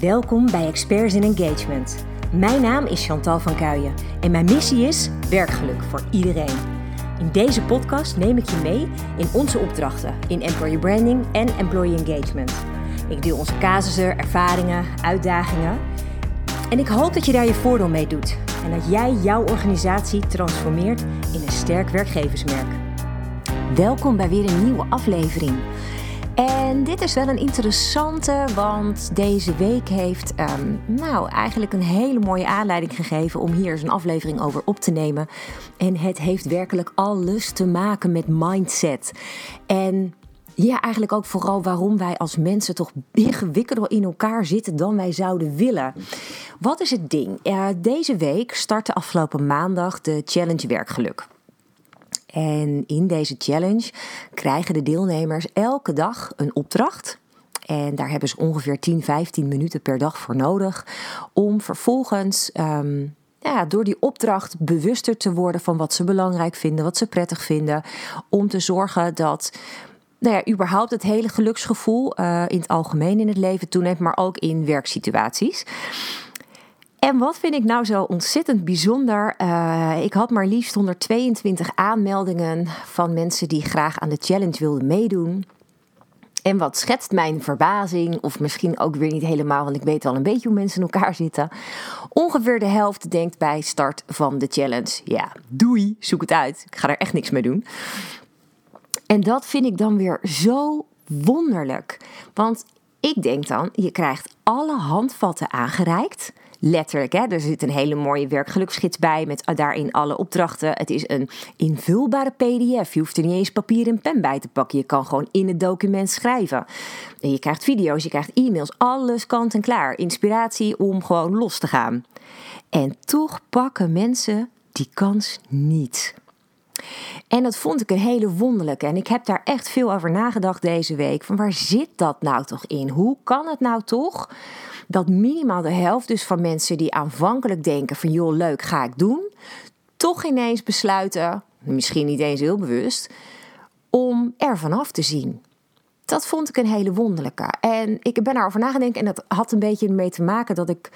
Welkom bij Experts in Engagement. Mijn naam is Chantal van Kuijen en mijn missie is werkgeluk voor iedereen. In deze podcast neem ik je mee in onze opdrachten in employer branding en employee engagement. Ik deel onze casussen, ervaringen, uitdagingen. En ik hoop dat je daar je voordeel mee doet en dat jij jouw organisatie transformeert in een sterk werkgeversmerk. Welkom bij weer een nieuwe aflevering. En dit is wel een interessante, want deze week heeft um, nou eigenlijk een hele mooie aanleiding gegeven om hier eens een aflevering over op te nemen. En het heeft werkelijk alles te maken met mindset. En ja, eigenlijk ook vooral waarom wij als mensen toch ingewikkelder in elkaar zitten dan wij zouden willen. Wat is het ding? Uh, deze week startte afgelopen maandag de Challenge Werkgeluk. En in deze challenge krijgen de deelnemers elke dag een opdracht. En daar hebben ze ongeveer 10, 15 minuten per dag voor nodig. Om vervolgens um, ja, door die opdracht bewuster te worden van wat ze belangrijk vinden, wat ze prettig vinden. Om te zorgen dat nou ja, überhaupt het hele geluksgevoel uh, in het algemeen in het leven toeneemt, maar ook in werksituaties. En wat vind ik nou zo ontzettend bijzonder? Uh, ik had maar liefst 122 aanmeldingen van mensen die graag aan de challenge wilden meedoen. En wat schetst mijn verbazing, of misschien ook weer niet helemaal, want ik weet al een beetje hoe mensen in elkaar zitten. Ongeveer de helft denkt bij start van de challenge: ja, doei, zoek het uit. Ik ga er echt niks mee doen. En dat vind ik dan weer zo wonderlijk. Want ik denk dan, je krijgt alle handvatten aangereikt letterlijk. Hè? Er zit een hele mooie werkgeluksgids bij met daarin alle opdrachten. Het is een invulbare PDF. Je hoeft er niet eens papier en pen bij te pakken. Je kan gewoon in het document schrijven. En je krijgt video's, je krijgt e-mails, alles kant en klaar. Inspiratie om gewoon los te gaan. En toch pakken mensen die kans niet. En dat vond ik een hele wonderlijke. En ik heb daar echt veel over nagedacht deze week. Van waar zit dat nou toch in? Hoe kan het nou toch dat minimaal de helft dus van mensen die aanvankelijk denken van joh leuk ga ik doen, toch ineens besluiten, misschien niet eens heel bewust, om er vanaf te zien. Dat vond ik een hele wonderlijke. En ik ben daarover nagedacht en dat had een beetje mee te maken dat ik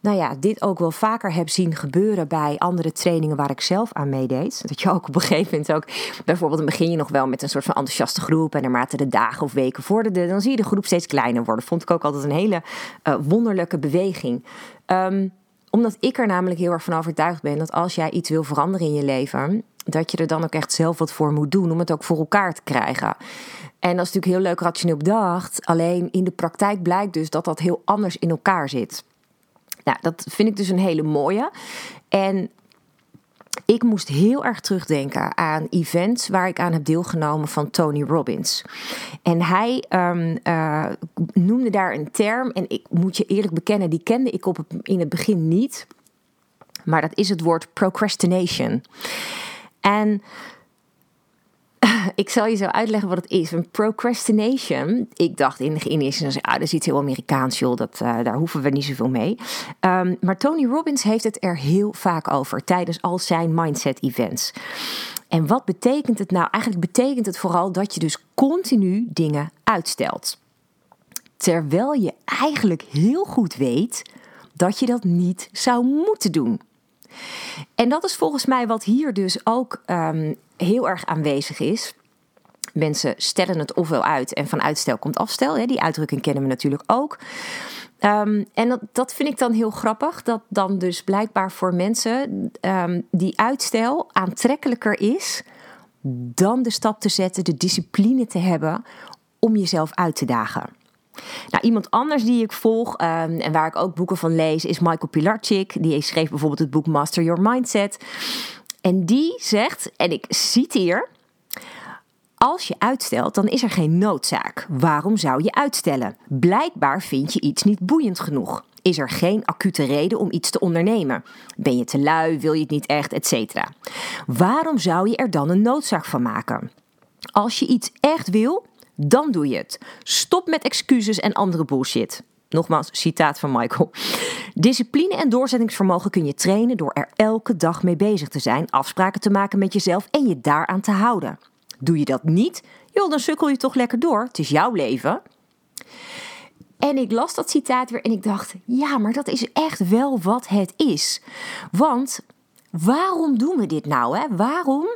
nou ja, dit ook wel vaker heb zien gebeuren bij andere trainingen waar ik zelf aan meedeed. Dat je ook op een gegeven moment ook, bijvoorbeeld dan begin je nog wel met een soort van enthousiaste groep en naarmate de dagen of weken vorderden, dan zie je de groep steeds kleiner worden. Vond ik ook altijd een hele uh, wonderlijke beweging. Um, omdat ik er namelijk heel erg van overtuigd ben dat als jij iets wil veranderen in je leven, dat je er dan ook echt zelf wat voor moet doen om het ook voor elkaar te krijgen. En dat is natuurlijk heel leuk rationeel bedacht. Alleen in de praktijk blijkt dus dat dat heel anders in elkaar zit. Nou, dat vind ik dus een hele mooie. En ik moest heel erg terugdenken aan events waar ik aan heb deelgenomen van Tony Robbins. En hij um, uh, noemde daar een term, en ik moet je eerlijk bekennen, die kende ik op in het begin niet. Maar dat is het woord procrastination. En ik zal je zo uitleggen wat het is. Een procrastination. Ik dacht in, in eerste ah, dat is iets heel Amerikaans, joh. Dat, uh, daar hoeven we niet zoveel mee. Um, maar Tony Robbins heeft het er heel vaak over tijdens al zijn mindset events. En wat betekent het nou? Eigenlijk betekent het vooral dat je dus continu dingen uitstelt. Terwijl je eigenlijk heel goed weet dat je dat niet zou moeten doen. En dat is volgens mij wat hier dus ook um, heel erg aanwezig is. Mensen stellen het ofwel uit en van uitstel komt afstel. Hè? Die uitdrukking kennen we natuurlijk ook. Um, en dat, dat vind ik dan heel grappig. Dat dan dus blijkbaar voor mensen um, die uitstel aantrekkelijker is dan de stap te zetten, de discipline te hebben om jezelf uit te dagen. Nou, iemand anders die ik volg um, en waar ik ook boeken van lees is Michael Pilarczyk. Die schreef bijvoorbeeld het boek Master Your Mindset. En die zegt, en ik citeer. Als je uitstelt, dan is er geen noodzaak. Waarom zou je uitstellen? Blijkbaar vind je iets niet boeiend genoeg. Is er geen acute reden om iets te ondernemen? Ben je te lui, wil je het niet echt, etc. Waarom zou je er dan een noodzaak van maken? Als je iets echt wil, dan doe je het. Stop met excuses en andere bullshit. Nogmaals, citaat van Michael. Discipline en doorzettingsvermogen kun je trainen door er elke dag mee bezig te zijn, afspraken te maken met jezelf en je daaraan te houden. Doe je dat niet, joh, dan sukkel je toch lekker door. Het is jouw leven. En ik las dat citaat weer en ik dacht: ja, maar dat is echt wel wat het is. Want waarom doen we dit nou? Hè? Waarom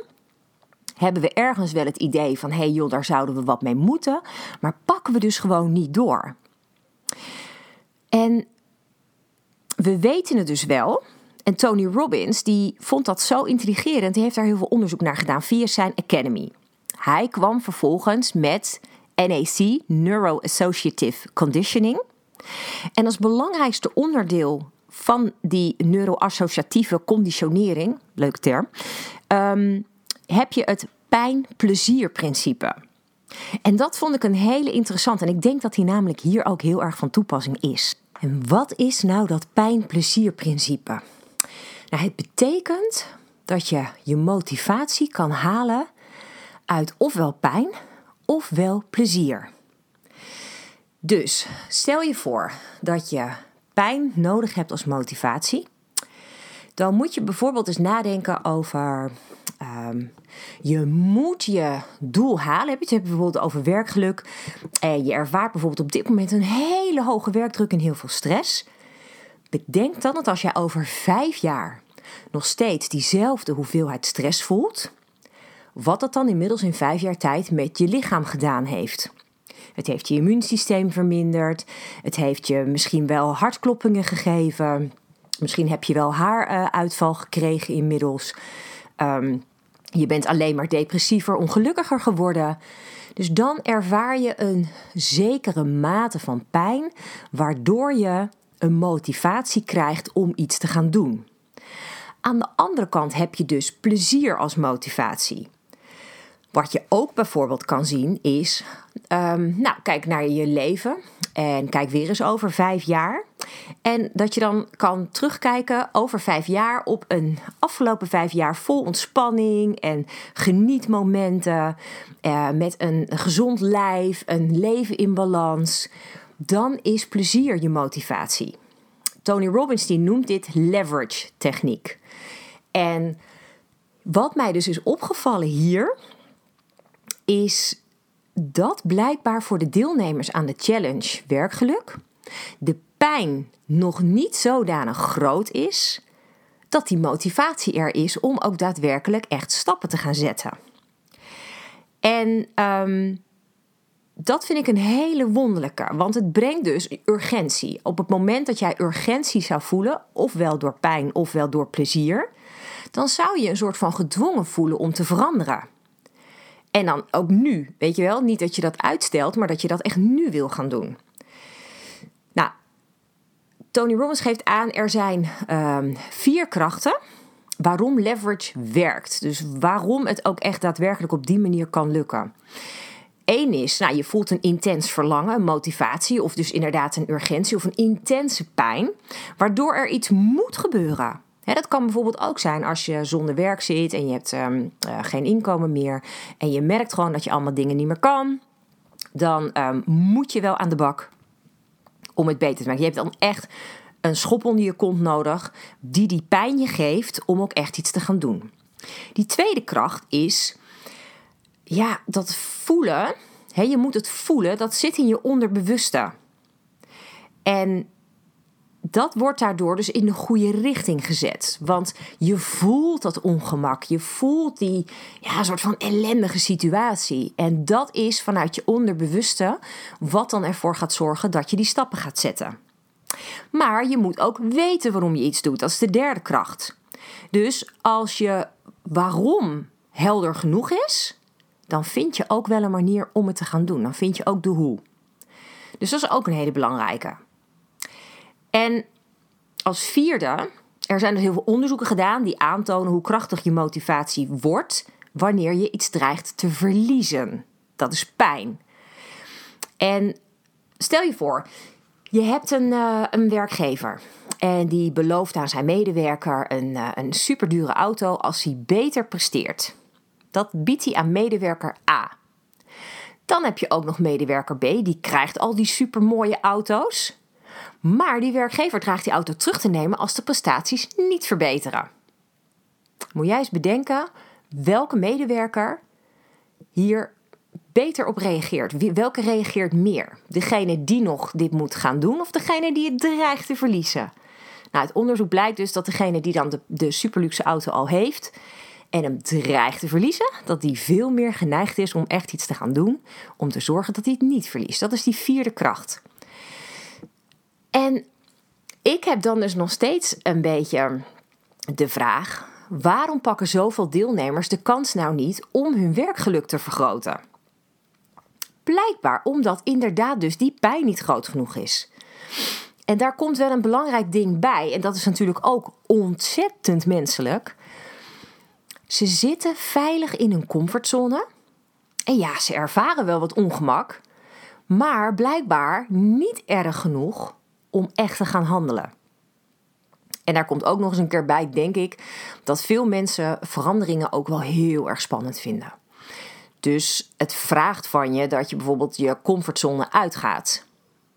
hebben we ergens wel het idee van: hé hey joh, daar zouden we wat mee moeten, maar pakken we dus gewoon niet door? En we weten het dus wel. En Tony Robbins die vond dat zo intrigerend. Hij heeft daar heel veel onderzoek naar gedaan via zijn Academy. Hij kwam vervolgens met NAC, Neuro-Associative Conditioning. En als belangrijkste onderdeel van die neuroassociatieve conditionering, leuke term, ehm, heb je het pijn-plezier-principe. En dat vond ik een hele interessante. En ik denk dat die namelijk hier ook heel erg van toepassing is. En wat is nou dat pijn-plezier-principe? Nou, het betekent dat je je motivatie kan halen uit ofwel pijn ofwel plezier. Dus stel je voor dat je pijn nodig hebt als motivatie. Dan moet je bijvoorbeeld eens nadenken over. Um, je moet je doel halen. Heb je het bijvoorbeeld over werkgeluk. En je ervaart bijvoorbeeld op dit moment een hele hoge werkdruk en heel veel stress. Bedenk dan dat als jij over vijf jaar nog steeds diezelfde hoeveelheid stress voelt, wat dat dan inmiddels in vijf jaar tijd met je lichaam gedaan heeft. Het heeft je immuunsysteem verminderd. Het heeft je misschien wel hartkloppingen gegeven. Misschien heb je wel haaruitval gekregen inmiddels. Um, je bent alleen maar depressiever, ongelukkiger geworden. Dus dan ervaar je een zekere mate van pijn, waardoor je een motivatie krijgt om iets te gaan doen. Aan de andere kant heb je dus plezier als motivatie. Wat je ook bijvoorbeeld kan zien is, um, nou, kijk naar je leven en kijk weer eens over vijf jaar. En dat je dan kan terugkijken over vijf jaar op een afgelopen vijf jaar vol ontspanning en genietmomenten. Uh, met een gezond lijf, een leven in balans. Dan is plezier je motivatie. Tony Robbins die noemt dit leverage techniek. En wat mij dus is opgevallen hier, is dat blijkbaar voor de deelnemers aan de challenge werkgeluk de pijn nog niet zodanig groot is dat die motivatie er is om ook daadwerkelijk echt stappen te gaan zetten. En um, dat vind ik een hele wonderlijke, want het brengt dus urgentie. Op het moment dat jij urgentie zou voelen, ofwel door pijn ofwel door plezier, dan zou je een soort van gedwongen voelen om te veranderen. En dan ook nu, weet je wel, niet dat je dat uitstelt, maar dat je dat echt nu wil gaan doen. Tony Robbins geeft aan, er zijn um, vier krachten waarom leverage werkt. Dus waarom het ook echt daadwerkelijk op die manier kan lukken. Eén is, nou, je voelt een intens verlangen, een motivatie, of dus inderdaad een urgentie of een intense pijn, waardoor er iets moet gebeuren. dat kan bijvoorbeeld ook zijn als je zonder werk zit en je hebt um, uh, geen inkomen meer en je merkt gewoon dat je allemaal dingen niet meer kan. Dan um, moet je wel aan de bak om het beter te maken. Je hebt dan echt een schop onder je kont nodig die die pijn je geeft om ook echt iets te gaan doen. Die tweede kracht is ja, dat voelen, hè, je moet het voelen, dat zit in je onderbewuste. En dat wordt daardoor dus in de goede richting gezet. Want je voelt dat ongemak. Je voelt die ja, soort van ellendige situatie. En dat is vanuit je onderbewuste wat dan ervoor gaat zorgen dat je die stappen gaat zetten. Maar je moet ook weten waarom je iets doet. Dat is de derde kracht. Dus als je waarom helder genoeg is, dan vind je ook wel een manier om het te gaan doen. Dan vind je ook de hoe. Dus dat is ook een hele belangrijke. En als vierde, er zijn dus heel veel onderzoeken gedaan die aantonen hoe krachtig je motivatie wordt wanneer je iets dreigt te verliezen. Dat is pijn. En stel je voor, je hebt een, uh, een werkgever en die belooft aan zijn medewerker een, uh, een superdure auto als hij beter presteert. Dat biedt hij aan medewerker A. Dan heb je ook nog medewerker B, die krijgt al die supermooie auto's. Maar die werkgever draagt die auto terug te nemen als de prestaties niet verbeteren. Moet jij eens bedenken welke medewerker hier beter op reageert? Welke reageert meer? Degene die nog dit moet gaan doen of degene die het dreigt te verliezen? Nou, het onderzoek blijkt dus dat degene die dan de, de superluxe auto al heeft en hem dreigt te verliezen, dat die veel meer geneigd is om echt iets te gaan doen om te zorgen dat hij het niet verliest. Dat is die vierde kracht. En ik heb dan dus nog steeds een beetje de vraag: waarom pakken zoveel deelnemers de kans nou niet om hun werkgeluk te vergroten? Blijkbaar omdat inderdaad dus die pijn niet groot genoeg is. En daar komt wel een belangrijk ding bij, en dat is natuurlijk ook ontzettend menselijk. Ze zitten veilig in hun comfortzone. En ja, ze ervaren wel wat ongemak, maar blijkbaar niet erg genoeg om echt te gaan handelen. En daar komt ook nog eens een keer bij, denk ik, dat veel mensen veranderingen ook wel heel erg spannend vinden. Dus het vraagt van je dat je bijvoorbeeld je comfortzone uitgaat.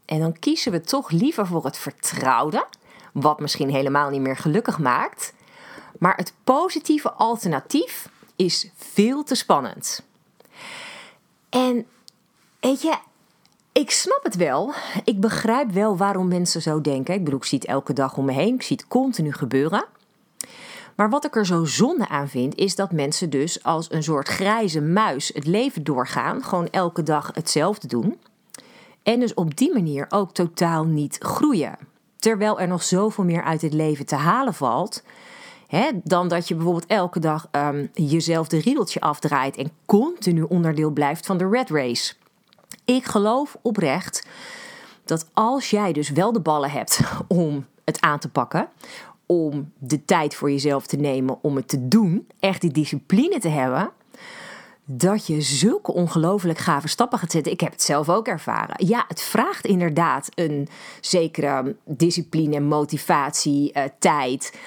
En dan kiezen we toch liever voor het vertrouwde, wat misschien helemaal niet meer gelukkig maakt. Maar het positieve alternatief is veel te spannend. En weet je, ik snap het wel. Ik begrijp wel waarom mensen zo denken. Ik bedoel, ik zie het elke dag om me heen. Ik zie het continu gebeuren. Maar wat ik er zo zonde aan vind, is dat mensen dus als een soort grijze muis het leven doorgaan. Gewoon elke dag hetzelfde doen. En dus op die manier ook totaal niet groeien. Terwijl er nog zoveel meer uit het leven te halen valt. Hè, dan dat je bijvoorbeeld elke dag um, jezelf de riedeltje afdraait en continu onderdeel blijft van de red race. Ik geloof oprecht dat als jij dus wel de ballen hebt om het aan te pakken, om de tijd voor jezelf te nemen om het te doen, echt die discipline te hebben, dat je zulke ongelooflijk gave stappen gaat zetten. Ik heb het zelf ook ervaren. Ja, het vraagt inderdaad een zekere discipline, motivatie, uh, tijd.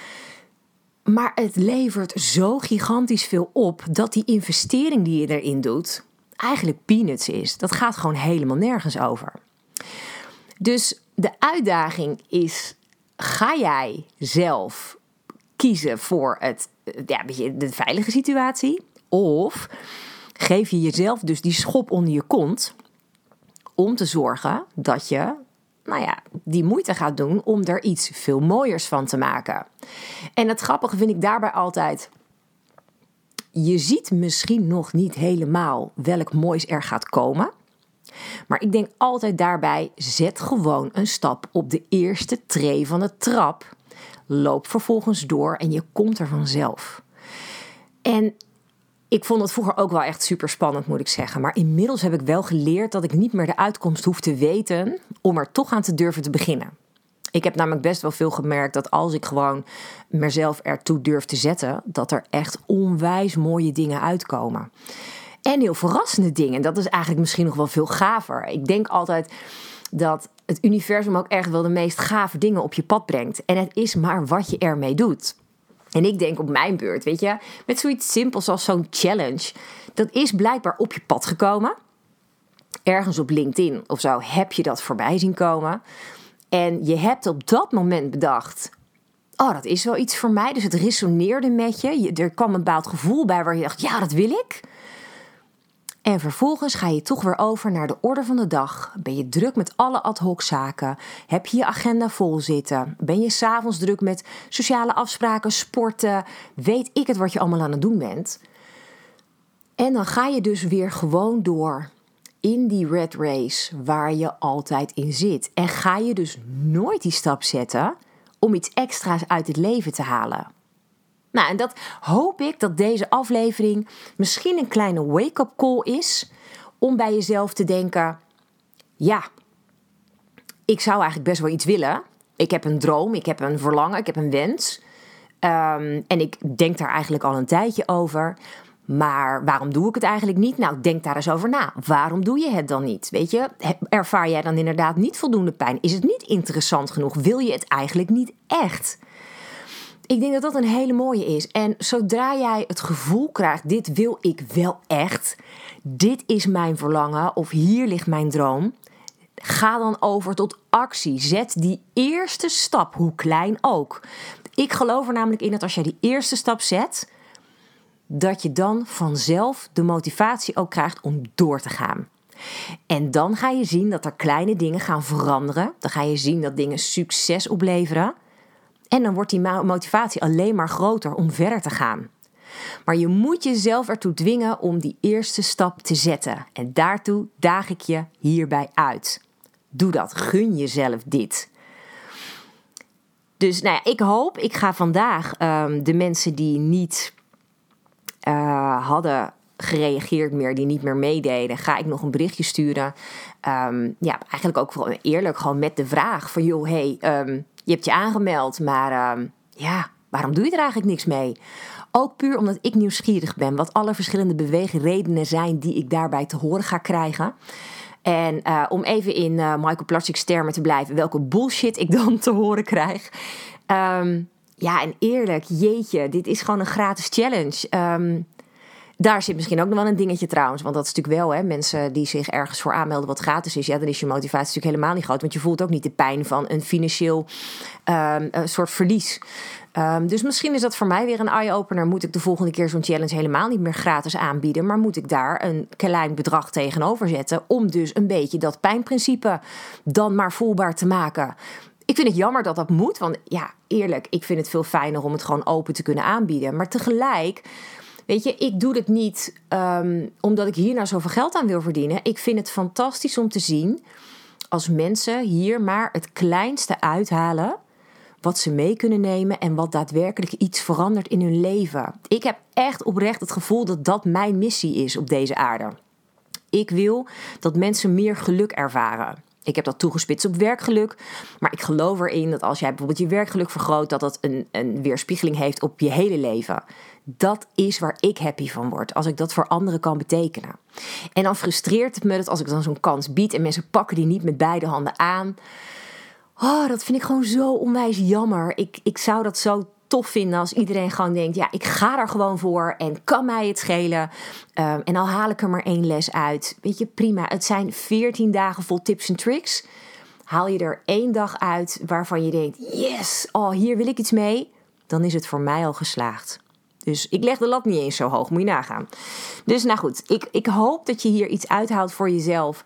Maar het levert zo gigantisch veel op dat die investering die je erin doet, eigenlijk peanuts is. Dat gaat gewoon helemaal nergens over. Dus de uitdaging is: ga jij zelf kiezen voor het, ja, de veilige situatie? Of geef je jezelf dus die schop onder je kont om te zorgen dat je nou ja, die moeite gaat doen om er iets veel mooiers van te maken. En het grappige vind ik daarbij altijd je ziet misschien nog niet helemaal welk moois er gaat komen. Maar ik denk altijd daarbij: zet gewoon een stap op de eerste tree van de trap. Loop vervolgens door en je komt er vanzelf. En ik vond het vroeger ook wel echt super spannend, moet ik zeggen. Maar inmiddels heb ik wel geleerd dat ik niet meer de uitkomst hoef te weten om er toch aan te durven te beginnen. Ik heb namelijk best wel veel gemerkt dat als ik gewoon mezelf ertoe durf te zetten, dat er echt onwijs mooie dingen uitkomen. En heel verrassende dingen. Dat is eigenlijk misschien nog wel veel gaver. Ik denk altijd dat het universum ook echt wel de meest gave dingen op je pad brengt. En het is maar wat je ermee doet. En ik denk op mijn beurt, weet je, met zoiets simpels als zo'n challenge. Dat is blijkbaar op je pad gekomen. Ergens op LinkedIn of zo heb je dat voorbij zien komen. En je hebt op dat moment bedacht: oh, dat is wel iets voor mij. Dus het resoneerde met je. Er kwam een bepaald gevoel bij waar je dacht: ja, dat wil ik. En vervolgens ga je toch weer over naar de orde van de dag. Ben je druk met alle ad hoc zaken? Heb je je agenda vol zitten? Ben je s'avonds druk met sociale afspraken, sporten? Weet ik het wat je allemaal aan het doen bent? En dan ga je dus weer gewoon door in die red race waar je altijd in zit. En ga je dus nooit die stap zetten om iets extra's uit het leven te halen. Nou, en dat hoop ik dat deze aflevering misschien een kleine wake-up call is om bij jezelf te denken: ja, ik zou eigenlijk best wel iets willen. Ik heb een droom, ik heb een verlangen, ik heb een wens. Um, en ik denk daar eigenlijk al een tijdje over. Maar waarom doe ik het eigenlijk niet? Nou, denk daar eens over na. Waarom doe je het dan niet? Weet je, ervaar jij dan inderdaad niet voldoende pijn? Is het niet interessant genoeg? Wil je het eigenlijk niet echt? Ik denk dat dat een hele mooie is. En zodra jij het gevoel krijgt: dit wil ik wel echt, dit is mijn verlangen of hier ligt mijn droom, ga dan over tot actie. Zet die eerste stap, hoe klein ook. Ik geloof er namelijk in dat als jij die eerste stap zet, dat je dan vanzelf de motivatie ook krijgt om door te gaan. En dan ga je zien dat er kleine dingen gaan veranderen. Dan ga je zien dat dingen succes opleveren. En dan wordt die motivatie alleen maar groter om verder te gaan. Maar je moet jezelf ertoe dwingen om die eerste stap te zetten. En daartoe daag ik je hierbij uit. Doe dat. Gun jezelf dit. Dus nou ja, ik hoop, ik ga vandaag um, de mensen die niet uh, hadden gereageerd meer, die niet meer meededen, ga ik nog een berichtje sturen. Um, ja, eigenlijk ook vooral eerlijk, gewoon met de vraag van joh, hey, um, je hebt je aangemeld, maar ja, waarom doe je er eigenlijk niks mee? Ook puur omdat ik nieuwsgierig ben, wat alle verschillende beweegredenen zijn die ik daarbij te horen ga krijgen. En uh, om even in uh, Michael Platschik's termen te blijven, welke bullshit ik dan te horen krijg. Um, ja, en eerlijk, jeetje, dit is gewoon een gratis challenge. Um, daar zit misschien ook nog wel een dingetje trouwens. Want dat is natuurlijk wel, hè, mensen die zich ergens voor aanmelden wat gratis is. Ja, dan is je motivatie natuurlijk helemaal niet groot. Want je voelt ook niet de pijn van een financieel um, een soort verlies. Um, dus misschien is dat voor mij weer een eye-opener. Moet ik de volgende keer zo'n challenge helemaal niet meer gratis aanbieden. Maar moet ik daar een klein bedrag tegenover zetten. Om dus een beetje dat pijnprincipe dan maar voelbaar te maken. Ik vind het jammer dat dat moet. Want ja, eerlijk, ik vind het veel fijner om het gewoon open te kunnen aanbieden. Maar tegelijk Weet je, ik doe het niet um, omdat ik hier nou zoveel geld aan wil verdienen. Ik vind het fantastisch om te zien als mensen hier maar het kleinste uithalen. Wat ze mee kunnen nemen en wat daadwerkelijk iets verandert in hun leven. Ik heb echt oprecht het gevoel dat dat mijn missie is op deze aarde. Ik wil dat mensen meer geluk ervaren. Ik heb dat toegespitst op werkgeluk. Maar ik geloof erin dat als jij bijvoorbeeld je werkgeluk vergroot, dat dat een, een weerspiegeling heeft op je hele leven. Dat is waar ik happy van word. Als ik dat voor anderen kan betekenen. En dan frustreert het me dat als ik dan zo'n kans bied en mensen pakken die niet met beide handen aan. Oh, dat vind ik gewoon zo onwijs jammer. Ik, ik zou dat zo tof vinden als iedereen gewoon denkt: ja, ik ga er gewoon voor en kan mij het schelen. Um, en al haal ik er maar één les uit. Weet je, prima. Het zijn 14 dagen vol tips en tricks. Haal je er één dag uit waarvan je denkt: yes, oh, hier wil ik iets mee. Dan is het voor mij al geslaagd. Dus ik leg de lat niet eens zo hoog, moet je nagaan. Dus nou goed, ik, ik hoop dat je hier iets uithaalt voor jezelf.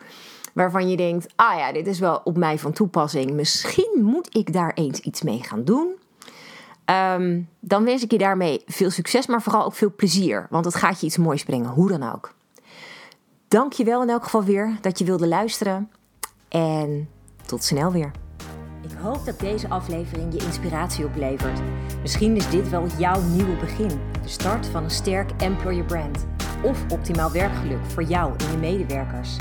Waarvan je denkt, ah ja, dit is wel op mij van toepassing. Misschien moet ik daar eens iets mee gaan doen. Um, dan wens ik je daarmee veel succes, maar vooral ook veel plezier. Want het gaat je iets moois brengen, hoe dan ook. Dank je wel in elk geval weer dat je wilde luisteren. En tot snel weer. Ik hoop dat deze aflevering je inspiratie oplevert. Misschien is dit wel jouw nieuwe begin. De start van een sterk employer brand. Of optimaal werkgeluk voor jou en je medewerkers.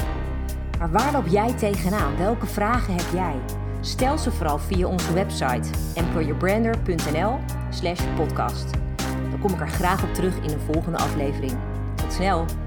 Maar waar loop jij tegenaan? Welke vragen heb jij? Stel ze vooral via onze website employerbrander.nl slash podcast. Dan kom ik er graag op terug in een volgende aflevering. Tot snel!